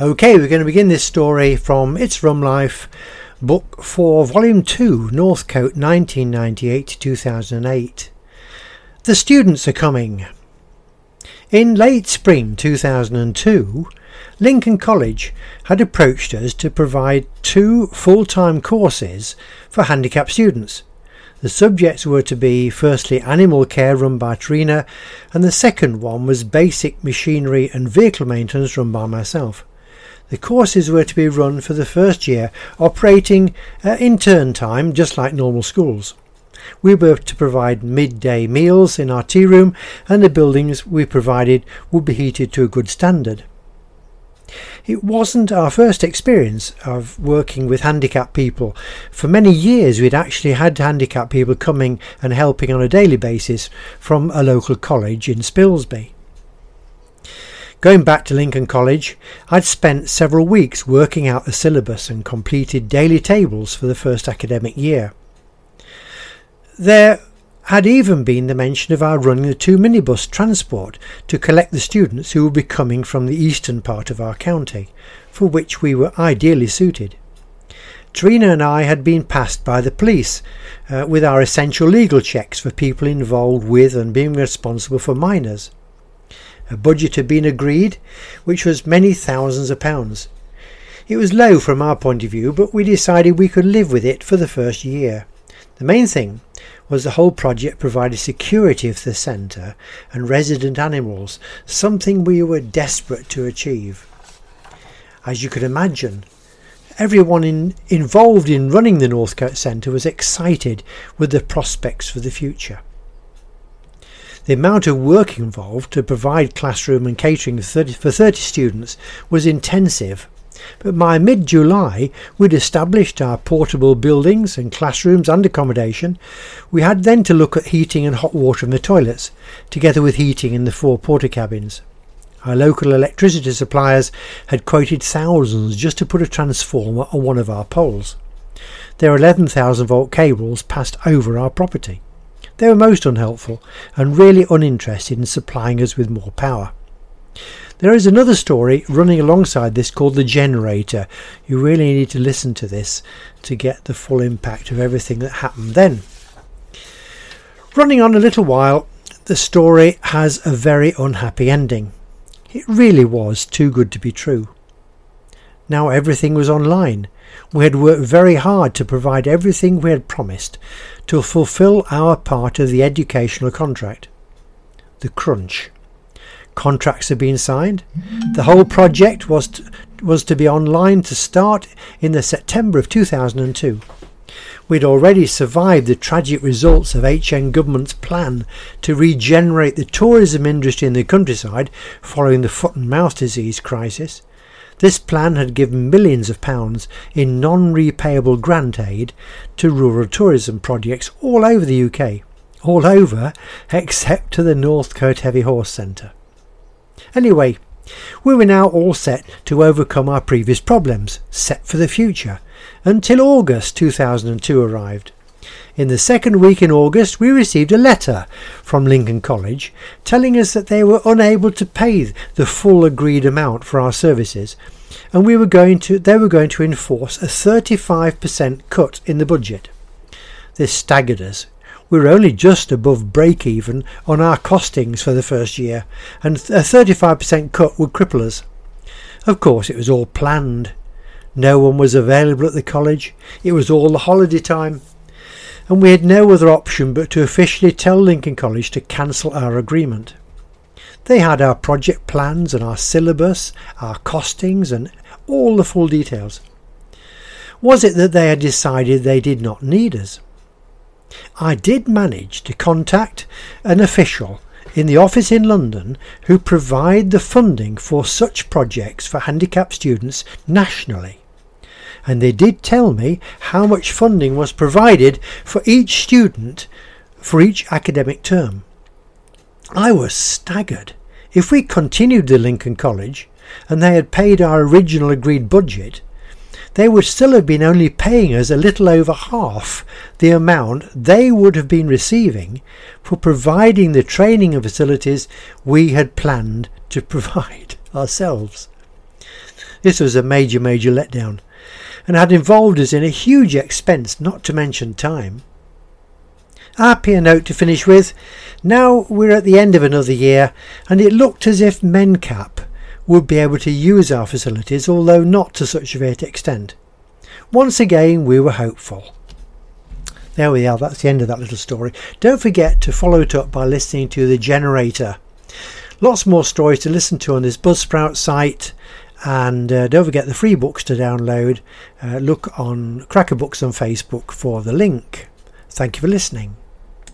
Okay, we're going to begin this story from It's Rum Life, Book 4, Volume 2, Northcote 1998 2008. The students are coming. In late spring 2002, Lincoln College had approached us to provide two full time courses for handicapped students. The subjects were to be firstly animal care run by Trina, and the second one was basic machinery and vehicle maintenance run by myself. The courses were to be run for the first year, operating uh, in turn time just like normal schools. We were to provide midday meals in our tea room, and the buildings we provided would be heated to a good standard. It wasn't our first experience of working with handicapped people. For many years, we'd actually had handicapped people coming and helping on a daily basis from a local college in Spilsby. Going back to Lincoln College, I'd spent several weeks working out the syllabus and completed daily tables for the first academic year. There had even been the mention of our running the two minibus transport to collect the students who would be coming from the eastern part of our county, for which we were ideally suited. Trina and I had been passed by the police uh, with our essential legal checks for people involved with and being responsible for minors. A budget had been agreed, which was many thousands of pounds. It was low from our point of view, but we decided we could live with it for the first year. The main thing was the whole project provided security for the centre and resident animals, something we were desperate to achieve. As you could imagine, everyone in, involved in running the Northcote Centre was excited with the prospects for the future. The amount of work involved to provide classroom and catering for 30, for 30 students was intensive but by mid July, we'd established our portable buildings and classrooms and accommodation. We had then to look at heating and hot water in the toilets, together with heating in the four Portakabins. Our local electricity suppliers had quoted thousands just to put a transformer on one of our poles. Their 11,000 volt cables passed over our property. They were most unhelpful and really uninterested in supplying us with more power. There is another story running alongside this called The Generator. You really need to listen to this to get the full impact of everything that happened then. Running on a little while, the story has a very unhappy ending. It really was too good to be true. Now everything was online. We had worked very hard to provide everything we had promised to fulfill our part of the educational contract. The crunch contracts had been signed. The whole project was to, was to be online to start in the September of 2002. We'd already survived the tragic results of HN government's plan to regenerate the tourism industry in the countryside following the foot and mouth disease crisis. This plan had given millions of pounds in non-repayable grant aid to rural tourism projects all over the UK. All over except to the Northcote Heavy Horse Centre. Anyway, we were now all set to overcome our previous problems, set for the future, until August 2002 arrived. In the second week in August, we received a letter from Lincoln College telling us that they were unable to pay the full agreed amount for our services, and we were going to, they were going to enforce a 35% cut in the budget. This staggered us we were only just above break even on our costings for the first year, and a 35% cut would cripple us. Of course, it was all planned. No one was available at the college. It was all the holiday time. And we had no other option but to officially tell Lincoln College to cancel our agreement. They had our project plans and our syllabus, our costings, and all the full details. Was it that they had decided they did not need us? I did manage to contact an official in the office in London who provide the funding for such projects for handicapped students nationally. And they did tell me how much funding was provided for each student for each academic term. I was staggered. If we continued the Lincoln College and they had paid our original agreed budget, they would still have been only paying us a little over half the amount they would have been receiving for providing the training and facilities we had planned to provide ourselves. This was a major, major letdown and had involved us in a huge expense, not to mention time. Happier note to finish with. Now we're at the end of another year, and it looked as if MenCap would be able to use our facilities, although not to such a great extent. Once again, we were hopeful. There we are, that's the end of that little story. Don't forget to follow it up by listening to The Generator. Lots more stories to listen to on this Buzzsprout site. And uh, don't forget the free books to download. Uh, look on Cracker Books on Facebook for the link. Thank you for listening.